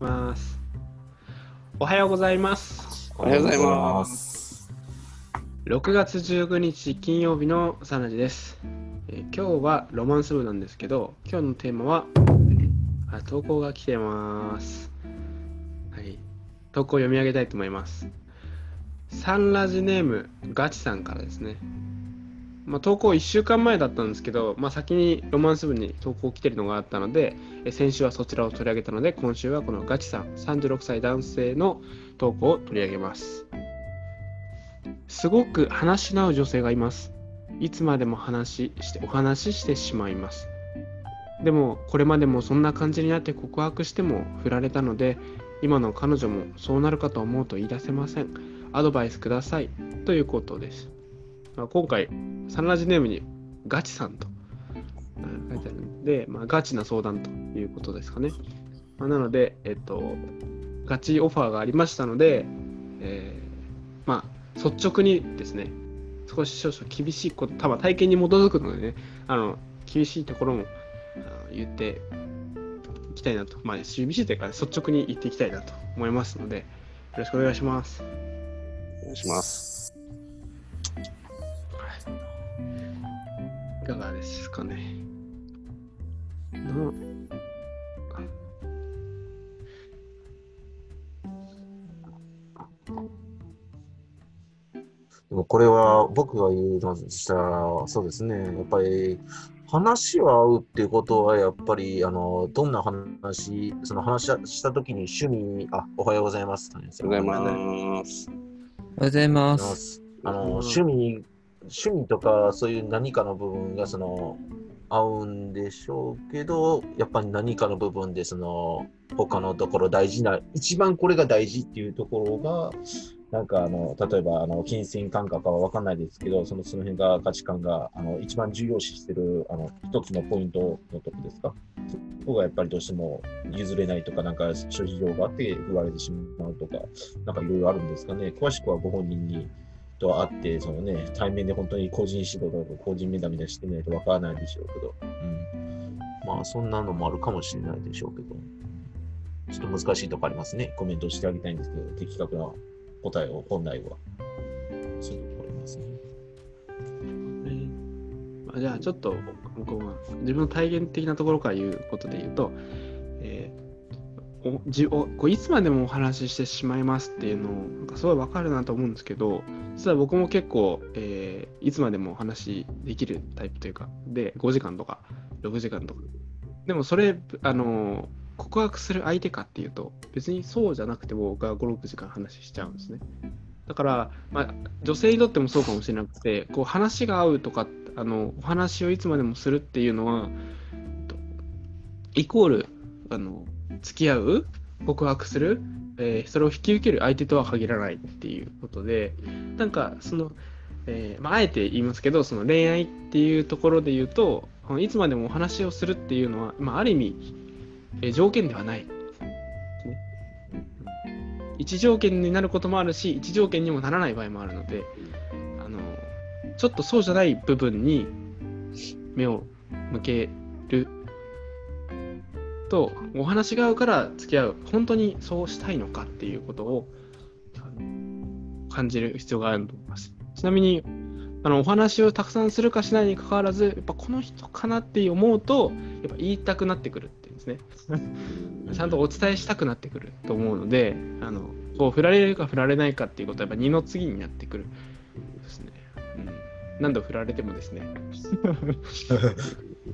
ます。おはようございます。おはようございます。6月19日金曜日のサナジです、えー今日はロマンス部なんですけど、今日のテーマは、あ投稿が来てます。はい。投稿を読み上げたいと思います。サンラジネームガチさんからですね。まあ、投稿1週間前だったんですけど、まあ、先にロマンス部に投稿来てるのがあったので、え先週はそちらを取り上げたので、今週はこのガチさん、36歳男性の投稿を取り上げます。すごく話し合う女性がいます。いつまでも話してお話ししてしまいます。でも、これまでもそんな感じになって告白しても振られたので、今の彼女もそうなるかと思うと言い出せません。アドバイスください。ということです。まあ、今回、サンラジネームにガチさんと書いてあるんで、まあ、ガチな相談ということですかね。まあ、なので、えっと、ガチオファーがありましたので、えーまあ、率直にですね、少し少々厳しいこと、多分体験に基づくのでね、あの厳しいところも言っていきたいなと、まあ、厳しいというか、率直に言っていきたいなと思いますので、よろしくお願いします。お願いします。いかがですかね。のでもこれは僕が言うのとしたら、そうですね、やっぱり話は合うっていうことは、やっぱりあのどんな話、その話ししたときに趣味、あおはようございます。おはおはようございます。おはようございます。あの趣味、趣味とかそういう何かの部分がその合うんでしょうけど、やっぱり何かの部分でその他のところ大事な、一番これが大事っていうところが、なんかあの例えばあの金銭感覚は分かんないですけど、そのその辺が価値観があの一番重要視してるあの一つのポイントのとこですか？そこがやっぱりどうしても譲れないとか、なんか諸事情があって言われてしまうとか、なんかいろいろあるんですかね？詳しくはご本人にと会って、そのね、対面で本当に個人指導とか個人面談みたいなしてないとわからないでしょうけど、うん。まあ、そんなのもあるかもしれないでしょうけど、ちょっと難しいとこありますね。コメントしてあげたいんですけど、的確な答えを本来は。そういうとこありますね。じゃあちょっとこう自分の体験的なところから言うことで言うと、えーおじおこういつまでもお話ししてしまいますっていうのなんかすごいわかるなと思うんですけど実は僕も結構、えーいつまでもお話できるタイプというかで5時間とか6時間とか。でもそれあの告白する相手かっていうと別にそうじゃなくて僕は56時間話しちゃうんですね。だから、まあ、女性にとってもそうかもしれなくてこう話が合うとかあのお話をいつまでもするっていうのはイコールあの付き合う告白する、えーそれを引き受ける相手とは限らないっていうことでなんかその、えーまあ、あえて言いますけどその恋愛っていうところで言うといつまでもお話をするっていうのは、まあ、ある意味、えー条件ではない。一条件になることもあるし一条件にもならない場合もあるのであのちょっとそうじゃない部分に目を向けとお話が合うから付き合う本当にそうしたいのかっていうことを感じる必要があると思いますちなみにあのお話をたくさんするかしないにかかわらずやっぱこの人かなって思うとやっぱ言いたくなってくるっていうんですね ちゃんとお伝えしたくなってくると思うので、あのこう振られるか振られないかっていうことはやっぱ二の次になってくるですね。うん、何度振られてもですね。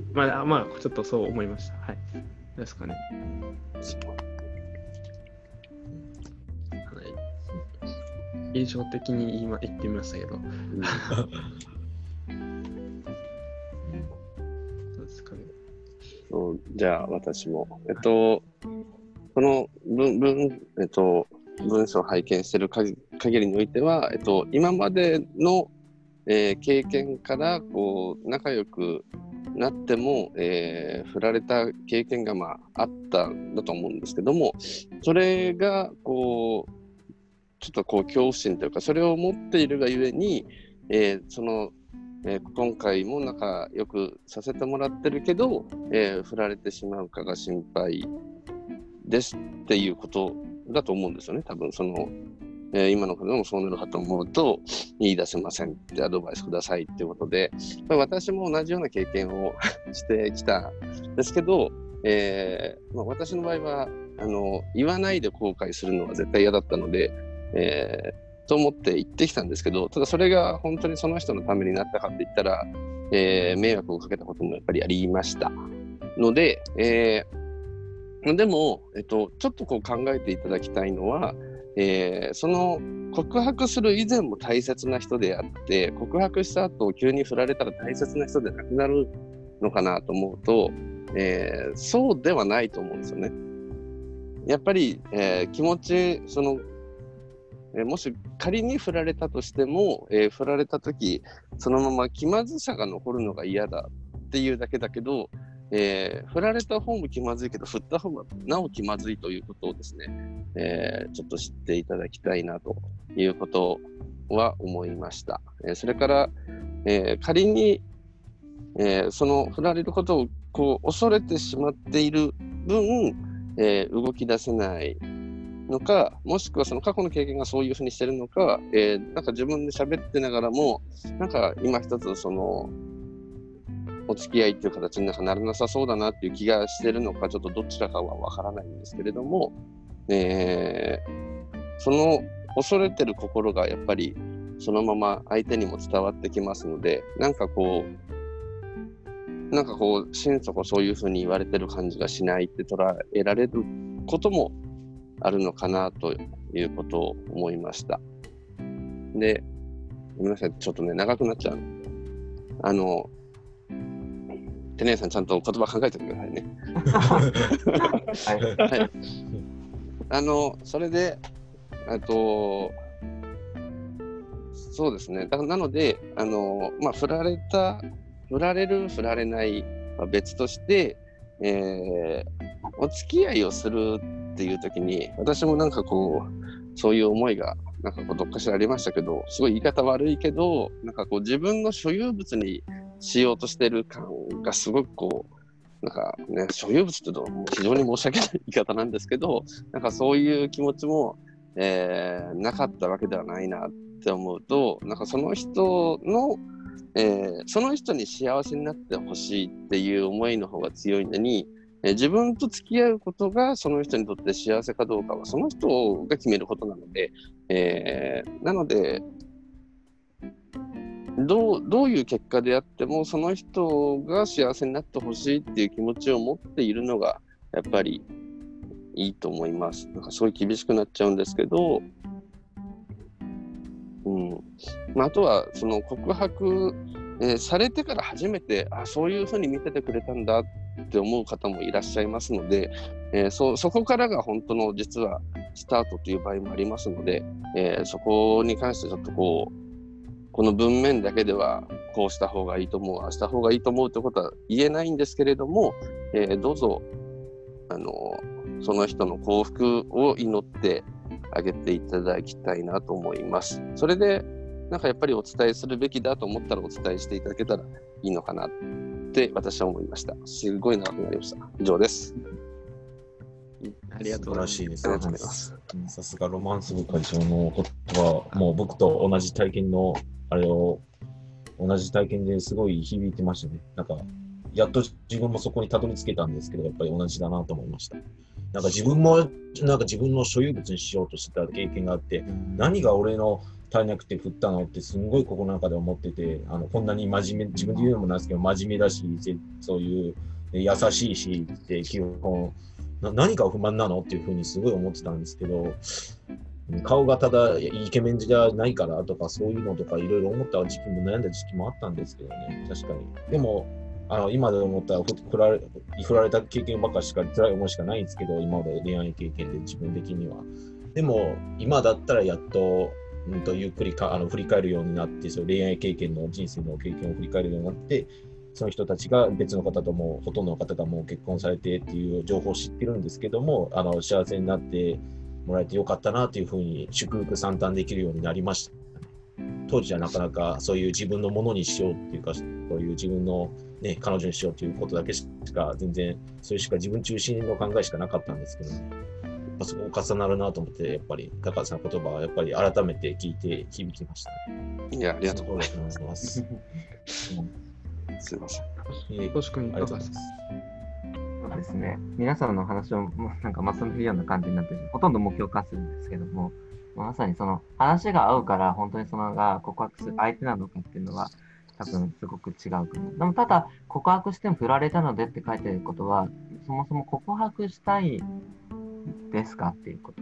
まあ、まあ、ちょっとそう思いました。はい。ですかね。はい印象的に言いま言ってみましたけど。そうです かね。そうじゃあ、私も。えっと、この文、文、えっと、文章を拝見している限限りにおいては、えっと、今までの、えー経験から、こう、仲良くなっても、えー振られた経験が、まあ、あったんだと思うんですけども、それが、こう、ちょっとこう恐怖心というかそれを持っているがゆえに、えーその、えー今回も仲良くさせてもらってるけど、え振られてしまうかが心配ですっていうことだと思うんですよね、多分その、えー、今の方でもそうなるかと思うと、言い出せません。ってアドバイスくださいっていうことで、私も同じような経験を してきたんですけど、えーまあ、私の場合はあの言わないで後悔するのは絶対嫌だったので、え、と思って言ってきたんですけどただそれが本当にその人のためになったかって言ったら、えー、迷惑をかけたこともやっぱりありました。ので、えー、でも、えっと、ちょっとこう考えていただきたいのは、えー、その告白する以前も大切な人であって告白した後急に振られたら大切な人でなくなるのかなと思うと、えー、そうではないと思うんですよね。やっぱり、えー、気持ちその、え、もし仮に振られたとしても、え、振られた時そのまま気まずさが残るのが嫌だっていうだけだけど、えー、振られた方も気まずいけど振った方がなお気まずいということをですね、えー、ちょっと知っていただきたいなということは思いました。えー、それから、えー、仮に、えー、その振られることをこう恐れてしまっている分、えー、動き出せないのか、もしくはその過去の経験がそういうふうにしてるのか、えー、なんか自分で喋ってながらも、なんか今一つその、お付き合いっていう形になんかならなさそうだなっていう気がしてるのか、ちょっとどちらかはわからないんですけれども、えー、その恐れてる心がやっぱりそのまま相手にも伝わってきますので、なんかこう、なんかこう、心底そういうふうに言われてる感じがしないって捉えられることもあるのかなということを思いました。で、ごめんなさい、ちょっとね、長くなっちゃう。あの、テネさん、ちゃんと言葉考えてくださいね。はい。はい。あの、それで、あと、そうですね。だからなので、あの、まあ、振られた振られる、振られないは別として、えー、お付き合いをするっていう時に、私もなんかこう、そういう思いが、なんかこう、どっかしらありましたけど、すごい言い方悪いけど、なんかこう、自分の所有物にしようとしてる感がすごくこう、なんかね、所有物って言うと非常に申し訳ない言い方なんですけど、なんかそういう気持ちも、えー、なかったわけではないなって思うと、なんかその人のえー、その人に幸せになってほしいっていう思いの方が強いのに、えー、自分と付き合うことがその人にとって幸せかどうかはその人が決めることなので、え、なのでどうどういう結果であってもその人が幸せになってほしいっていう気持ちを持っているのがやっぱりいいと思います。なんかすごい厳しくなっちゃうんですけど、うんまあ、あとはその告白、えー、されてから初めてあそういうふうに見ててくれたんだって思う方もいらっしゃいますので、えー、そそこからが本当の実はスタートという場合もありますので、えー、そこに関してちょっとこうこの文面だけではこうした方がいいと思うああした方がいいと思うということは言えないんですけれども、えー、どうぞあのその人の幸福を祈ってあげていただきたいなと思います。それで、なんかやっぱりお伝えするべきだと思ったらお伝えしていただけたらいいのかなって私は思いました。すごい長くなりました。以上です。ありがとうございます。しいです。さすがロマンス部会長の言葉もう僕と同じ体験のあれを同じ体験ですごい響いてましたね。なんか、やっと自分もそこにたどり着けたんですけど、やっぱり同じだなと思いました。なんか自分も、なんか自分の所有物にしようとしてた経験があって、何が俺の足りなくて振ったのってすんごいここの中で思ってて、あのこんなに真面目、自分で言うのもなんですけど、真面目だし、そういう優しいしって基本、何が不満なのっていうふうにすごい思ってたんですけど、顔がただイケメンじゃないからとかそういうのとかいろいろ思った時期も悩んだ時期もあったんですけどね、確かに。でも、あの今で思ったら振られ振られた経験ばっかしか辛い思いしかないんですけど、今まで恋愛経験で自分的には。でも、今だったらやっと、うんと、ゆっくりかあの振り返るようになって、そ恋愛経験の人生の経験を振り返るようになって、その人たちが別の方とも、ほとんどの方がもう結婚されてっていう情報を知ってるんですけども、あの幸せになってもらえてよかったなというふうに祝福惨憺できるようになりました。当時はなかなかそういう自分のものにしようっていうか、そういう自分の、ね、彼女にしようということだけしか、全然、それしか自分中心の考えしかなかったんですけど、やっぱそこ重なるなと思って、やっぱり高橋さんの言葉はやっぱり改めて聞いて響きました、ね。いや、ありがとうございます。ます。ません。え星君いかがですかがですね。皆さんの話をもうなんかまとめるような感じになってほとんどもう共感するんですけども、まさにその話が合うから本当にそのが告白する相手なのかっていうのは多分すごく違うと思う。でもただ告白しても振られたのでって書いてることは、そもそも告白したいですかっていうこと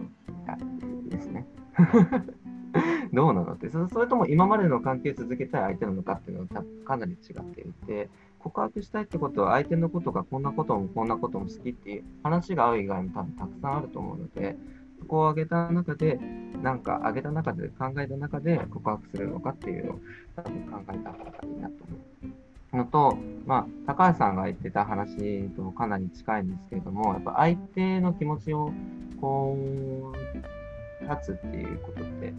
ですね。どうなのってそ、れとも今までの関係を続けたい相手なのかっていうのはかなり違っていて、告白したいってことは相手のことがこんなこともこんなことも好きっていう話が合う以外も多分たくさんあると思うので、そこを挙げた中で、なんか挙げた中で考えた中で告白するのかっていうのを多分考えた方がいいなと思う。のと、まあ、高橋さんが言ってた話とかなり近いんですけれども、やっぱ相手の気持ちをこう、立つっていうことって、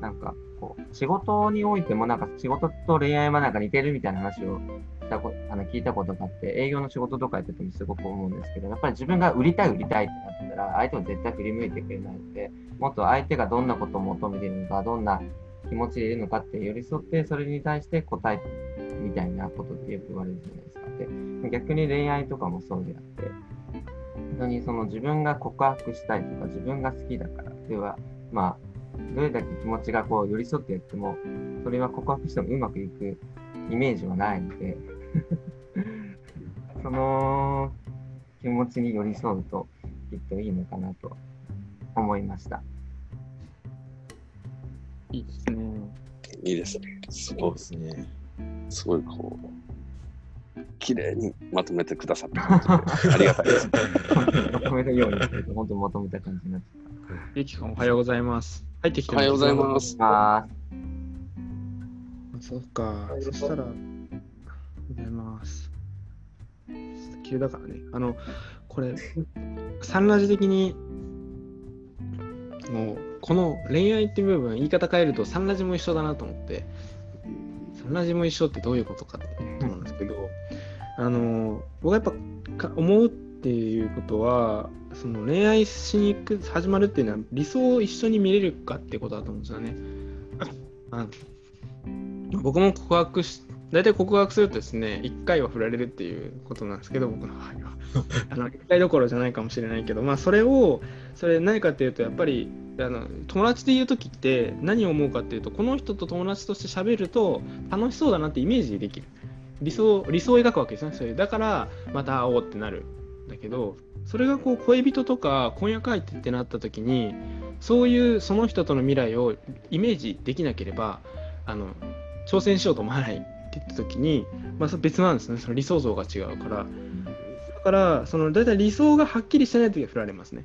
なんかこう、仕事においてもなんか仕事と恋愛はなんか似てるみたいな話をたこあの聞いたことがあって、営業の仕事とかやっててもすごく思うんですけど、やっぱり自分が売りたい売りたいってなったら、相手も絶対振り向いてくれないので、もっと相手がどんなことを求めているのか、どんな気持ちでいるのかって寄り添って、それに対して答えみたいなことってよく言われるじゃないですか。で、逆に恋愛とかもそうであって、本当にその自分が告白したいとか、自分が好きだから、では、まあ、どれだけ気持ちがこう寄り添ってやっても、それは告白してもうまくいくイメージはないので、その気持ちに寄り添うときっといいのかなと思いました。いいですね。いいですね。すそうごいで、すね。すごいこう、綺麗にまとめてくださった感じで、ありがたいです。まとめるようにすると、本当にまとめた感じになっちゃっゆきくんおはようございます。入ってきておはようございます。あ、そうか。そしたら、ざいます。急だからね。あの、これ、サンラジ的に、もう、この恋愛って部分、言い方変えると、サンラジも一緒だなと思って、サンラジも一緒ってどういうことかってことなんですけど、あの、僕はやっぱ思うっていうことは、その恋愛しに行く、始まるっていうのは、理想を一緒に見れるかってことだと思うんですよね。あ僕も告白し、大体告白するとですね、1回は振られるっていうことなんですけど、僕の場合は。あの1回どころじゃないかもしれないけど、まあ、それを、それ何かっていうと、やっぱり、あの友達で言う時って何を思うかっていうと、この人と友達として喋ると楽しそうだなってイメージできる。理想、理想を描くわけですね。それだから、また会おうってなる。だけど、それがこう恋人とか婚約相手ってなった時に、そういうその人との未来をイメージできなければ、あの挑戦しようと思わないって言った時に、まあ、別なんですね。その理想像が違うから。だから、その大体理想がはっきりしてない時は振られますね。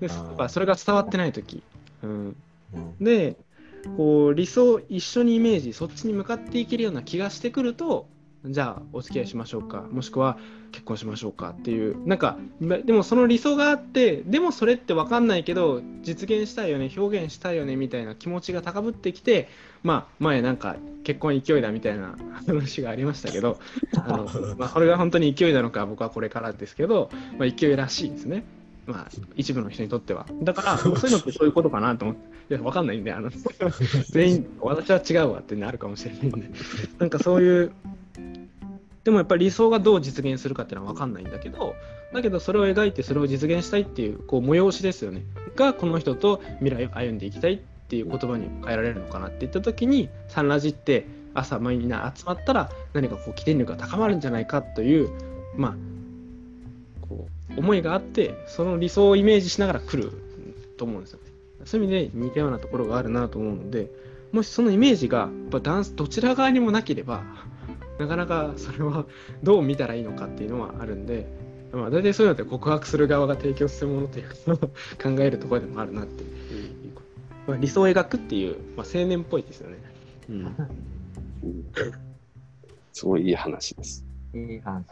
でそれが伝わってない時。うん、うんで、こう理想一緒にイメージ、そっちに向かっていけるような気がしてくると、じゃあお付き合いしましょうか、もしくは結婚しましょうかっていう、なんか、までもその理想があって、でもそれって分かんないけど、実現したいよね、表現したいよねみたいな気持ちが高ぶってきて、まあ、前なんか結婚勢いだみたいな 話がありましたけど、あの まあ、これが本当に勢いなのか、僕はこれからですけど、まあ、勢いらしいですね。まあ、一部の人にとっては。だから、そういうのってそういうことかなと思って、いや、わかんないんで、あの、全員、私は違うわってなるかもしれないんで、なんかそういう、でもやっぱり理想がどう実現するかっていうのは分かんないんだけど、だけどそれを描いてそれを実現したいっていう、こう、催しですよね。が、この人と未来を歩んでいきたいっていう言葉に変えられるのかなって言った時に、サンラジって朝みんな集まったら何かこう起点力が高まるんじゃないかという、まあ、こう思いがあってその理想をイメージしながら来ると思うんですよね。そういう意味で似たようなところがあるなと思うのでもしそのイメージがやっぱダンスどちら側にもなければなかなかそれはどう見たらいいのかっていうのはあるんで、まあ、大体そういうのって告白する側が提供するものというか考えるところでもあるなっていう、まあ、理想を描くっていう、まあ、青年っぽいですよね。うんうん すごいいい話です。いい話。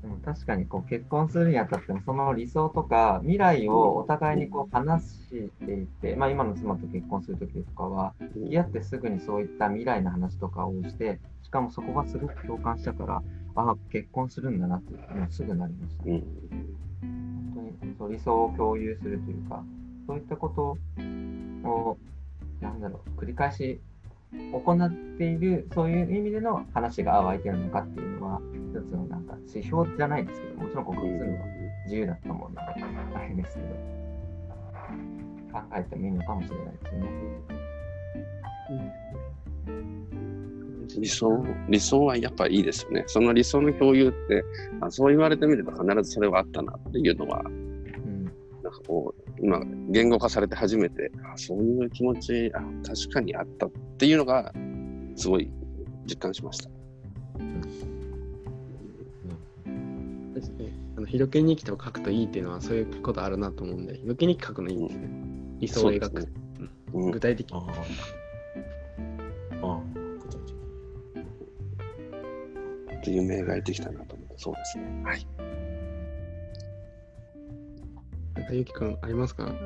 でも確かにこう結婚するにあたっても、その理想とか未来をお互いにこう話していて、まあ、今の妻と結婚するときとかは、付き合ってすぐにそういった未来の話とかをして、しかもそこがすごく共感したから、ああ、結婚するんだなって、もうすぐなりました。うん本当にそう理想を共有するというか、そういったことを、なんだろう、繰り返し行っている、そういう意味での話が合う相手なのかっていうのは、一つのなんか指標じゃないですけど、もちろん告白するのは自由だと思うので、あれですけど、考えてもいいのかもしれないですよね。理想理想はやっぱいいですよね。その理想の共有って、あそう言われてみると必ずそれはあったなっていうのは、うん、なんかこう、今、言語化されて初めて、あそういう気持ち、あ確かにあったっていうのが、すごい実感しました。ですね。あの、ひろけ日記とか書くといいっていうのはそういうことあるなと思うん。で、ひろけ日記書くのいいん。ですね。理想を描く。そうん。具体的あっていう夢描いてきたなと思って、そうですね。はい。なんかゆきくんありますか？ちょっ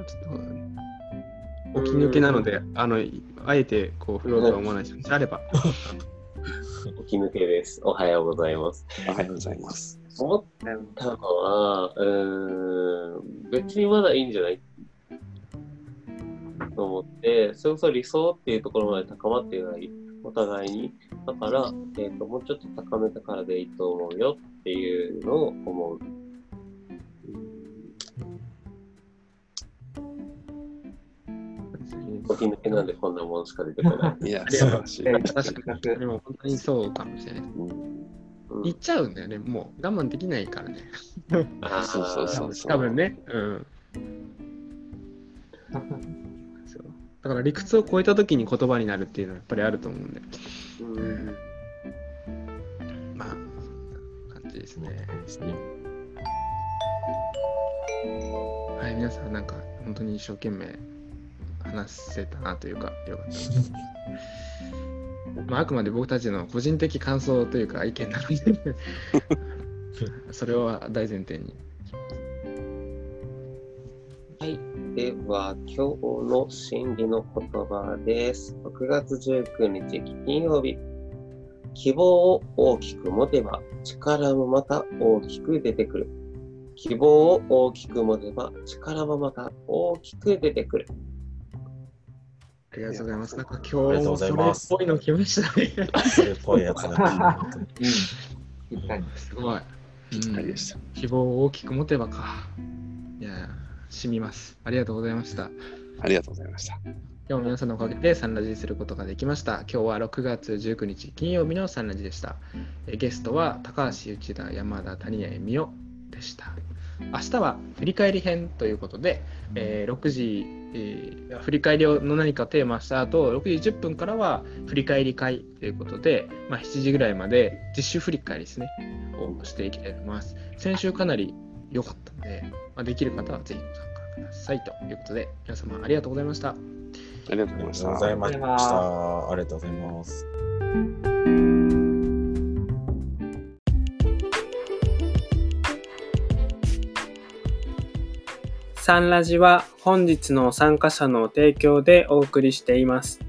と、起き抜けなので、あの、あえてこう振ろうとは思わないです。あれば。起き抜けです。おはようございます。おはようございます。思ったのは、うーん、別にまだいいんじゃない？と思って、それこそ理想っていうところまで高まっていない、お互いに。だから、えっ、と、もうちょっと高めたからでいいと思うよっていうのを思う。起き抜けなんでこんなものしか出てこない。いや、素晴らしい。え確かに。でも本当にそうかもしれない。うんうん言っちゃうんだよね。もう我慢できないからね。あ ーそうそうそうそう。多分ね。うん。だから理屈を超えた時に言葉になるっていうのはやっぱりあると思うんで。うんまあ、感じですね。ですね。はい、皆さんなんか本当に一生懸命話せたなというか、よかったです。まあ、あくまで僕たちの個人的感想というか意見なので、それは大前提に。はい。では、今日の真理の言葉です。6月19日金曜日。希望を大きく持てば力もまた大きく出てくる。希望を大きく持てば力もまた大きく出てくる。ありがとうございます。なんかあり今日もがとうございそれっますぽいの来ましたね。それっぽいやつが本当に。ぴったり。すごい。あうんりでした。希望を大きく持てばか。いや、染みます。ありがとうございました。ありがとうございました。今日も皆さんのおかげでサンラジすることができました。今日は6月19日金曜日のサンラジでした。えゲストは高橋内田山田谷谷美代でした。明日は振り返り編ということで、えー6時、えー振り返りの何かテーマした後、6時10分からは振り返り会ということで、まあ、7時ぐらいまで実習振り返りですね、をしていきたいと思います。先週かなり良かったので、まあ、できる方はぜひご参加くださいということで、皆様ありがとうございました。ありがとうございましたありがとうご。ざいました。ありがとうございます。サンラジは本日の参加者の提供でお送りしています。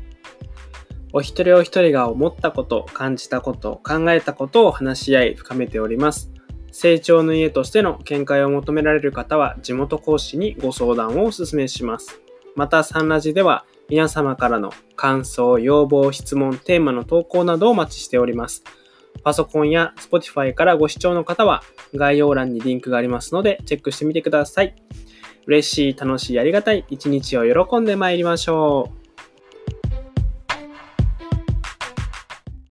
お一人お一人が思ったこと、感じたこと、考えたことを話し合い深めております。成長の家としての見解を求められる方は地元講師にご相談をお勧めします。またサンラジでは皆様からの感想、要望、質問、テーマの投稿などをお待ちしております。パソコンや Spotify からご視聴の方は概要欄にリンクがありますのでチェックしてみてください。嬉しい、楽しい、ありがたい一日を喜んで参りましょう。